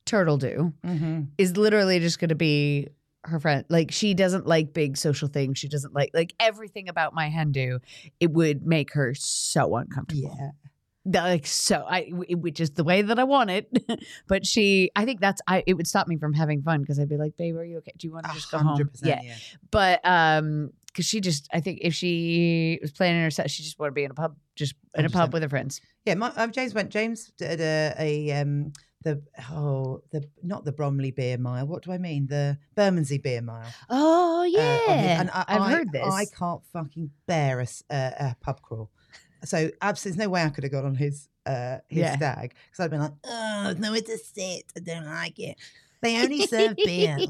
B: turtle do
A: Mm-hmm.
B: is literally just going to be her friend. Like she doesn't like big social things. She doesn't like like everything about my hen do. It would make her so uncomfortable.
A: Yeah.
B: like so i which is the way that I want it. but she I think that's I it would stop me from having fun because I'd be like, babe, are you okay? Do you want to just go home? Yeah.
A: yeah.
B: But um because she just I think if she was planning her set, she just want to be in a pub, just in a pub with her friends.
A: Yeah, my, um, James went. James did a, a um the oh the not the Bromley Beer Mile. What do I mean? The Bermondsey Beer Mile.
B: Oh
A: uh,
B: yeah.
A: his- and I,
B: I've
A: I-
B: heard this.
A: I can't fucking bear a pub crawl. So absolutely, there's no way I could have got on his uh his
B: Yeah.
A: stag because I'd been like, oh, nowhere to sit. I don't like it. They only serve beer. Ugh."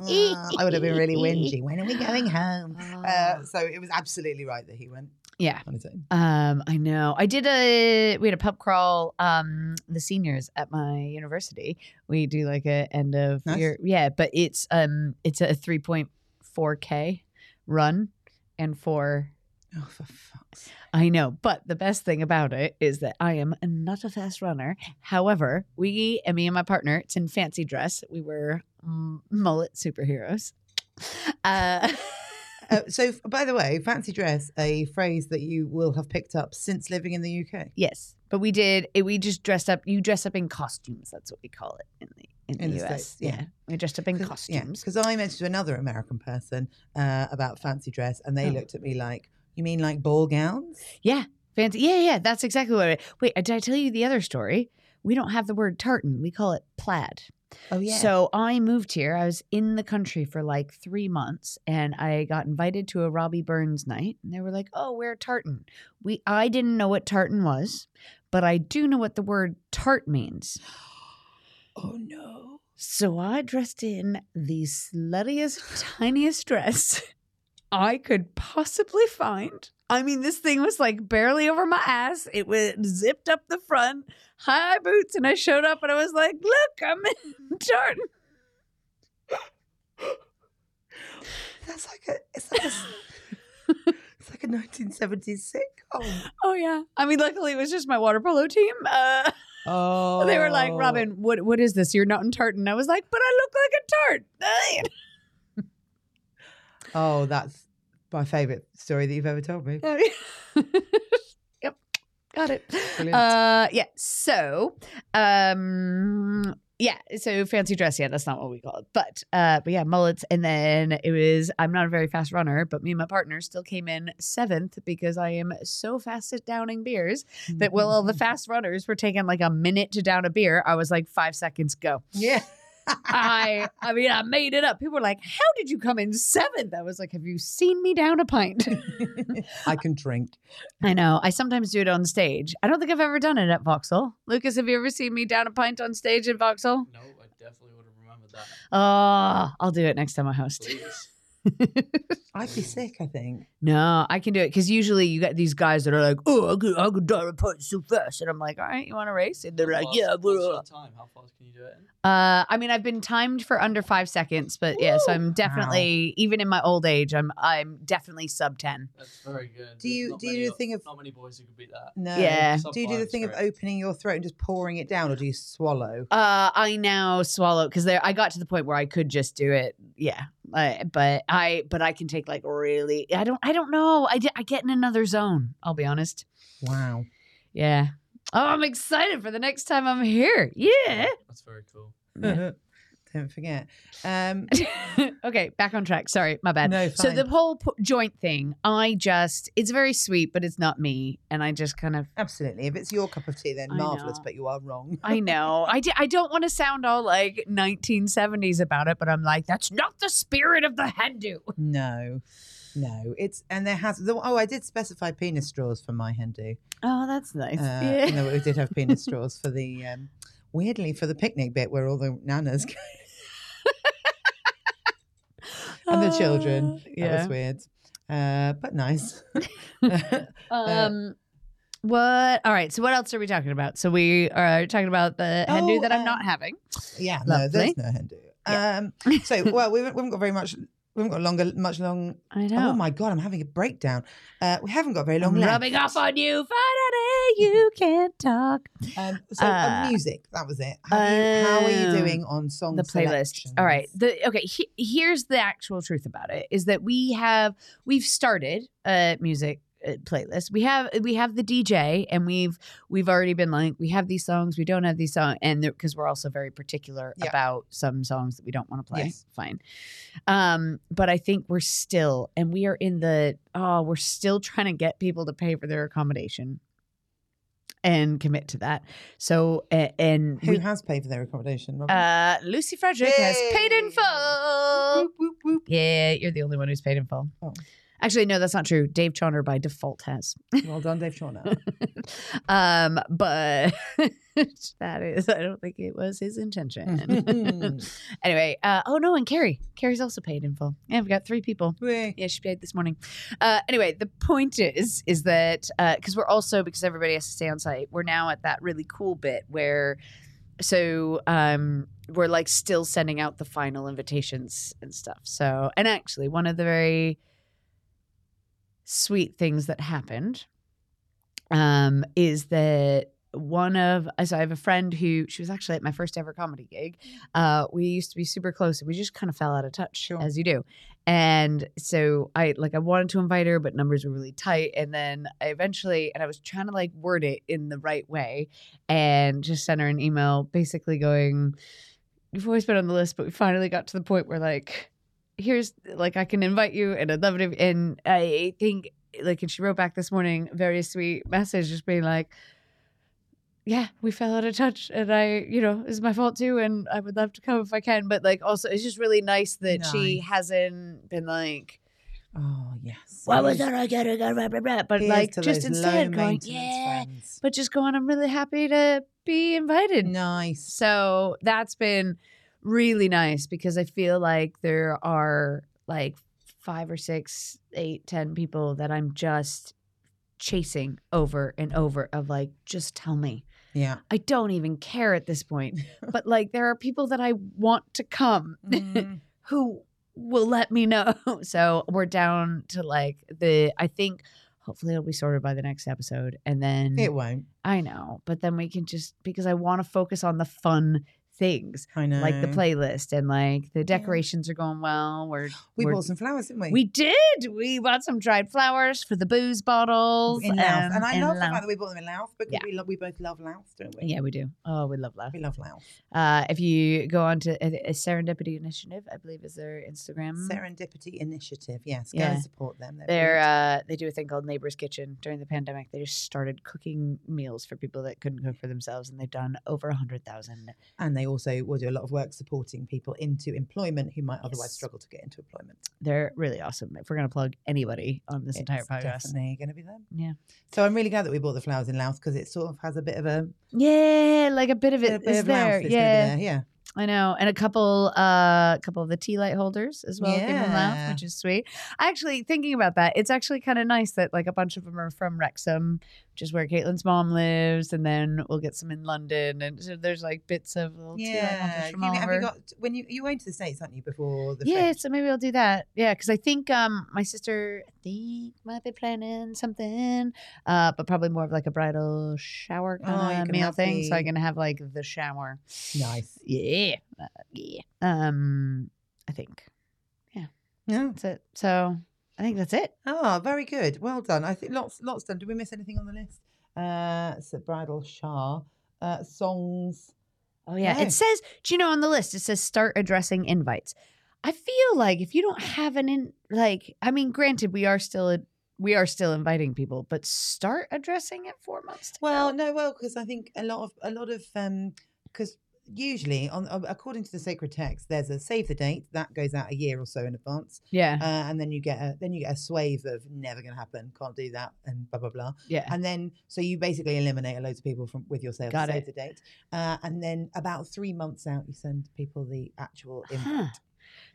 A: I would have been really whingy. When are we going home? Uh, so it was absolutely right that he went
B: yeah.
A: on his own.
B: Um, I know. I did a we had a pub crawl. Um, the seniors at my university. We do like a end of
A: Nice.
B: year. Yeah, but it's um it's a three point four k run, and for
A: Oh, for fuck's
B: I know. But the best thing about it is that I am not a fast runner. However, we and me and my partner, it's in fancy dress. We were mullet superheroes. Uh,
A: Uh, so, by the way, fancy dress, a phrase that you will have picked up since living in the UK.
B: yes, but we did. We just dressed up. You dress up in costumes. That's what we call it in the in,
A: In
B: the,
A: the
B: US.
A: States, yeah.
B: yeah. we dressed up in costumes.
A: Because I mentioned to another American person uh, about fancy dress, and they
B: Oh.
A: looked at me like, "You mean like ball gowns?"
B: Yeah, fancy. Yeah, yeah. That's exactly what. it Wait, did I tell you the other story? We don't have the word tartan. We call it plaid.
A: Oh yeah.
B: So I moved here. I was in the country for like three months, and I got invited to a Robbie Burns night. And they were like, "Oh, wear tartan." We I didn't know what tartan was, but I do know what the word tart means.
A: oh no.
B: So I dressed in the sluttiest, tiniest dress I could possibly find. I mean, this thing was like barely over my ass. It was zipped up the front, high boots, and I showed up and I was like, "Look, I'm in tartan."
A: That's like a. It's like a. it's like a 1970s sitcom.
B: Oh yeah. I mean, luckily it was just my water polo team. Uh,
A: Oh.
B: they were like, "Robyn, what what is this? You're not in tartan." I was like, "But I look like a tart."
A: Oh, that's my favourite story that you've ever told me.
B: yep, got it.
A: Brilliant.
B: Uh, yeah. So, um, yeah. So fancy dress. Yeah, that's not what we call it. But, uh, but yeah, mullets. And then it was. I'm not a very fast runner, but me and my partner still came in seventh because I am so fast at downing beers that while all the fast runners were taking like a minute to down a beer, I was like five seconds go.
A: yeah.
B: I, I mean, I made it up. People were like, "How did you come in seventh? I was like, "Have you seen me down a pint?"
A: I can drink.
B: I know. I sometimes do it on stage. I don't think I've ever done it at Vauxhall. Lucas, have you ever seen me down a pint on stage at Vauxhall?
C: No, I definitely would have remembered that.
B: Oh, I'll do it next time I host.
C: Please.
A: I'd be sick. I think.
B: no, I can do it because usually you get these guys that are like, "Oh, I could, I could down a pint so fast," and I'm like, "All right, you want to race?" And they're
C: How
B: like,
C: fast-
B: "Yeah,
C: what's
B: blah,
C: your
B: blah."
C: time? How fast can you do it? In?
B: Uh, I mean, I've been timed for under five seconds, but yeah, so I'm definitely even in my old age, I'm I'm definitely sub ten.
C: That's very good.
A: Do you-
C: not
A: do you
C: many
A: do the
C: o-
A: thing of-
C: not many boys who could beat that?
A: No.
B: Yeah.
A: Do you do the
C: Sub-five's
A: thing of
C: great.
A: opening your throat and just pouring it down, or do you swallow?
B: Uh, I now swallow because there I got to the point where I could just do it. Yeah, I, but I but I can take like really. I don't I don't know. I, I get in another zone. I'll be honest.
A: Wow.
B: Yeah. Oh, I'm excited for the next time I'm here. Yeah.
C: That's very cool.
B: Yeah.
A: Don't forget. Um,
B: okay, back on track. Sorry, my bad.
A: no,
B: So the whole p- joint thing, I just it's very sweet, but it's not me, and I just kind of
A: Absolutely. If it's your cup of tea, then
B: I
A: marvelous,
B: know.
A: but you are wrong.
B: I know. I, d- I don't want to sound all like 1970s about it, but I'm like, that's not the spirit of the hen do.
A: No. No. It's and there has the, oh, I did specify penis straws for my hen do.
B: Oh, that's nice.
A: Uh,
B: yeah.
A: know, we did have penis straws for the um weirdly for the picnic bit where all the nanas go and the children.
B: Uh,
A: That was weird. Uh, but nice.
B: Um, What? All right. So what else are we talking about? So we are talking about the hen do
A: Oh,
B: that I'm
A: um,
B: not having.
A: Yeah, no,
B: Lovely.
A: there's no hen do. Um, so well, we haven't, we haven't got very much. We haven't got a longer, much long.
B: I know.
A: Oh my god, I'm having a breakdown. Uh, we haven't got very long
B: I'm
A: left.
B: rubbing off on you. Finally, you can't talk.
A: Um, so
B: Uh,
A: uh, music, that was it. Have you, how are you
B: Oh.
A: doing on song
B: the playlist. All right. The okay. He, here's the actual truth about it: is that we have we've started a music uh, playlist. We have we have the DJ, and we've we've already been like we have these songs, we don't have these songs, and because we're also very particular
A: Yeah.
B: about some songs that we don't want to play.
A: Yes.
B: Fine. Um, but I think we're still, and we are in the oh, we're still trying to get people to pay for their accommodation. And commit to that. So, a- and
A: Who
B: we,
A: has paid for their accommodation?
B: Uh, Lucy Frederick has paid in full.
A: Whoop, whoop, whoop.
B: Yeah, you're the only one who's paid in full.
A: Oh.
B: Actually, no, that's not true. Dave Chauner by default has.
A: Well done, Dave Shaw.
B: um, but that is, I don't think it was his intention. anyway, uh, oh no, and Carrie. Carrie's also paid in full. Yeah, we've got three people. Yeah, she paid this morning. Uh, anyway, the point is, is that because we're also because everybody has to stay on site, we're now at that really cool bit where, so um, we're like still sending out the final invitations and stuff. So, and actually, one of the very sweet things that happened um, is that one of so I have a friend who she was actually at my first ever comedy gig. Uh, we used to be super close, and we just kind of fell out of touch,
A: Sure.
B: as you do. And so I like I wanted to invite her, but numbers were really tight. And then I eventually, and I was trying to like word it in the right way, and just sent her an email, basically going, "You've always been on the list, but we finally got to the point where like." Here's like I can invite you and I'd love it and I think like and she wrote back this morning very sweet message just being like yeah, we fell out of touch, and I, you know, it's my fault too, and I would love to come if I can. But like, also, it's just really nice that she hasn't been like,
A: Oh yes.
B: "What was that I gotta go?" Blah, blah, blah. But
A: here's
B: like, just instead going, yeah,
A: friends.
B: but just going, I'm really happy to be invited.
A: Nice.
B: So that's been really nice because I feel like there are like five or six, eight, ten people that I'm just chasing over and over of like, just tell me.
A: Yeah.
B: I don't even care at this point. but like there are people that I want to come
A: Mm,
B: who will let me know. So we're down to like the I think hopefully it'll be sorted by the next episode. And then
A: it won't.
B: I know, but then we can just because I want to focus on the fun things
A: I know.
B: like the playlist and like the decorations are going well. We're
A: We
B: we're-
A: bought some flowers, didn't we?
B: we did. We bought some dried flowers for the booze bottles
A: in Louth.
B: um,
A: and I love the fact that we bought them in Louth because
B: Yeah.
A: we, we both love Louth, don't we?
B: Yeah, we do. Oh, we love Louth.
A: We love Louth.
B: Uh, if you go on to a, a Serendipity Initiative, I believe is their Instagram.
A: Serendipity Initiative. Yes, go
B: Yeah.
A: and support them. They're
B: They're uh, they do a thing called Neighbors Kitchen during the pandemic. They just started cooking meals for people that couldn't cook for themselves, and they've done over a hundred thousand.
A: and they also will do a lot of work supporting people into employment who might otherwise struggle to get into employment.
B: They're really awesome. If we're gonna plug anybody on this entire
A: It's
B: podcast,
A: definitely going to be them.
B: Yeah.
A: So I'm really glad that we bought the flowers in Louth because it sort of has a bit of a,
B: yeah, like a bit of it is there.
A: that's gonna be
B: Yeah,
A: there. Yeah.
B: I know, and a couple, uh, a couple of the tea light holders as well came from Louth, which is sweet. Actually, thinking about that, it's actually kind of nice that like a bunch of them are from Wrexham, which is where Caitlin's mom lives, and then we'll get some in London, and so there's like bits of little tea light
A: Yeah. You, have you got when you you went to the states, haven't you, before the
B: yeah,
A: French?
B: so maybe I'll do that. Yeah, because I think um my sister I think might be planning something, uh, but probably more of like a bridal shower
A: Oh,
B: kind of meal thing. So I
A: the-
B: can have like the shower.
A: Nice.
B: Yeah, uh, yeah. Um, I think
A: Yeah. Yeah.
B: that's it. So I think that's it.
A: Oh, very good. Well done. I think lots lots done. Did we miss anything on the list? Uh, so bridal shower, uh, songs.
B: Oh yeah,
A: No.
B: it says. Do you know on the list it says start addressing invites. I feel like if you don't have an in, like, I mean, granted, we are still we are still inviting people, but start addressing it four months.
A: Well,
B: go.
A: no, well, because I think a lot of a lot of um, because usually on uh, according to the sacred text, there's a save the date that goes out a year or so in advance,
B: yeah,
A: uh, and then you get a then you get a swathe of never going to happen, can't do that, and blah blah blah.
B: yeah,
A: And then, so you basically eliminate a loads of people from with your save,
B: Got
A: save
B: it.
A: the date. Uh, and then about three months out, you send people the actual.
B: Huh.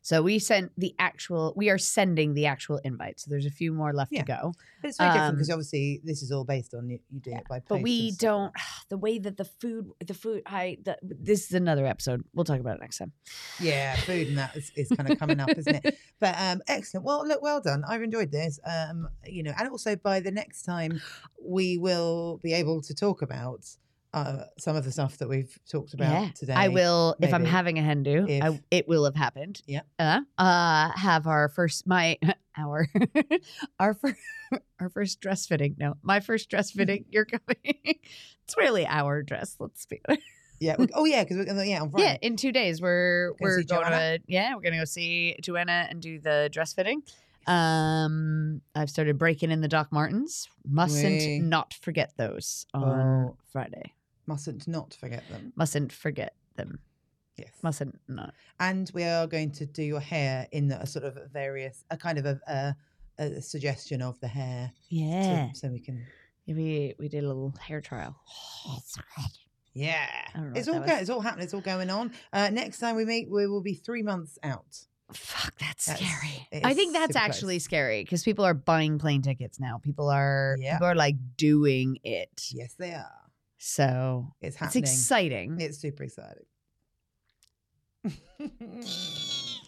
B: So we sent the actual. We are sending the actual invite. So there's a few more left
A: Yeah.
B: to go.
A: But it's very different because
B: Um,
A: obviously this is all based on you, you doing it by post.
B: But we don't. The way that the food, the food. I. The, this is another episode. We'll talk about it next time.
A: Yeah, food and that is, is kind of coming up, isn't it? But um, excellent. Well, look, well done. I've enjoyed this. Um, you know, and also by the next time we will be able to talk about uh, some of the stuff that we've talked about
B: Yeah,
A: today.
B: I will if I'm having a hen do. I, it will have happened.
A: Yep.
B: Uh, uh, have our first my our our first our first dress fitting. No, my first dress fitting. You're coming. it's really our dress. Let's be.
A: Yeah. we- oh yeah, because we're gonna yeah on
B: Yeah, in two days we're
A: Gonna
B: we're going
A: Joanna?
B: to yeah we're gonna go see Joanna and do the dress fitting. Um, I've started breaking in the Doc Martens. Mustn't not forget those on
A: Oh.
B: Friday.
A: Mustn't not forget them.
B: Mustn't forget them.
A: Yes.
B: Mustn't not.
A: and we are going to do your hair in a sort of various a kind of a, a, a suggestion of the hair. to-
B: Yeah.
A: so we can.
B: We we did a little hair trial.
A: Yeah, it's all go,
B: was.
A: it's all happening. It's all going on. Uh, next time we meet, we will be three months out.
B: Fuck, that's,
A: That's-
B: scary. I think that's actually
A: close.
B: scary because people are buying plane tickets now. People are
A: Yeah.
B: people are like doing it.
A: Yes, they are.
B: So
A: It's
B: it's
A: happening.
B: exciting.
A: It's super exciting.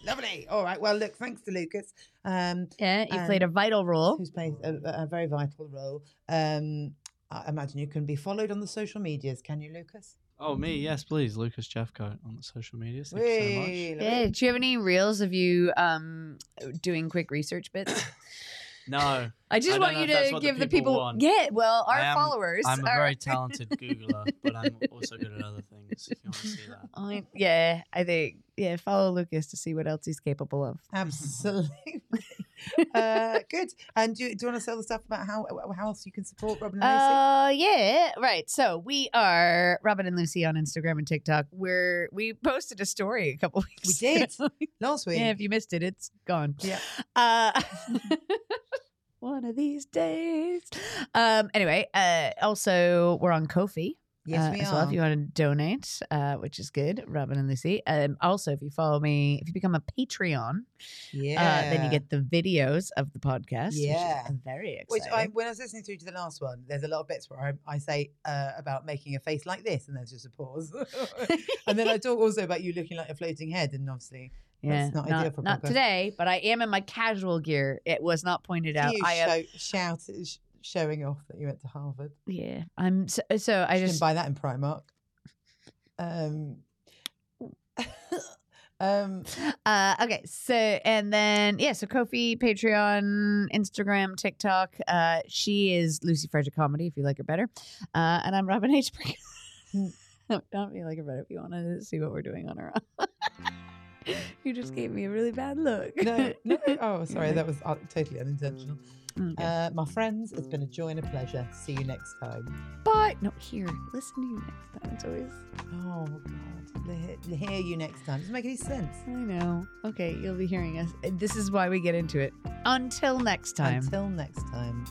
A: Lovely. All right. Well, look. Thanks to Lucas, um,
B: yeah, you played a vital role.
A: who's played a, a very vital role. Um, I imagine you can be followed on the social medias. Can you, Lucas?
C: Oh, me? Yes, please. Lucas Jefcoate on the social medias. Thank you so much.
B: Yeah, do you have any reels of you um doing quick research bits?
C: No,
B: I
C: I
B: just
C: don't
B: want you to
C: what the
B: give the
C: people
B: people. Yeah, well, our
C: am-
B: followers.
C: I'm a
B: are-
C: very talented Googler, but I'm also good at other things. If you want to see that.
B: I, yeah, I think yeah. Follow Lucas to see what else he's capable of.
A: Absolutely. uh, good. And do, do you want to say all the stuff about how how else you can support Robyn and Lucy?
B: Uh, yeah, right. So we are Robyn and Lucy on Instagram and TikTok. We're we posted a story a couple weeks.
A: We did
B: ago.
A: last week.
B: yeah, if you missed it, it's gone.
A: Yeah.
B: Uh, one of these days. Um. Anyway. Uh. Also, we're on Ko-Fi.
A: yes,
B: uh,
A: we
B: as
A: are.
B: well if you want to donate, uh, which is good, Robyn and Lucy. Um, also, if you follow me, if you become a Patreon,
A: yeah.
B: uh, then you get the videos of the podcast.
A: Yeah.
B: which is very
A: Which
B: exciting.
A: I, when I was listening through to the last one, there's a lot of bits where I, I say uh, about making a face like this, and there's just a pause. and then I talk also about you looking like a floating head, and obviously,
B: yeah,
A: not
B: not,
A: ideal for
B: not
A: podcast.
B: today, but I am in my casual gear. It was not pointed out.
A: you
B: I am,
A: show, shout sh- showing off that you went to Harvard.
B: yeah, I'm so, so I
A: You
B: just
A: can buy that in Primark. Um, um,
B: Uh, okay, so and then yeah, so Ko-Fi, Patreon, Instagram, TikTok. Uh, she is Lucy Frederick comedy if you like her better, uh, and I'm Robyn H. Not if you like her better if you want to see what we're doing on our own. you just gave me a really bad look.
A: no, no. Oh, sorry, that was uh, totally unintentional.
B: Okay.
A: Uh, my friends, it's been a joy and a pleasure. See you next time.
B: Bye. No, here. Listen to you next time. It's always.
A: Oh God, hear, hear you next time. Doesn't make any sense.
B: I know. Okay, you'll be hearing us. This is why we get into it. Until next time.
A: Until next time.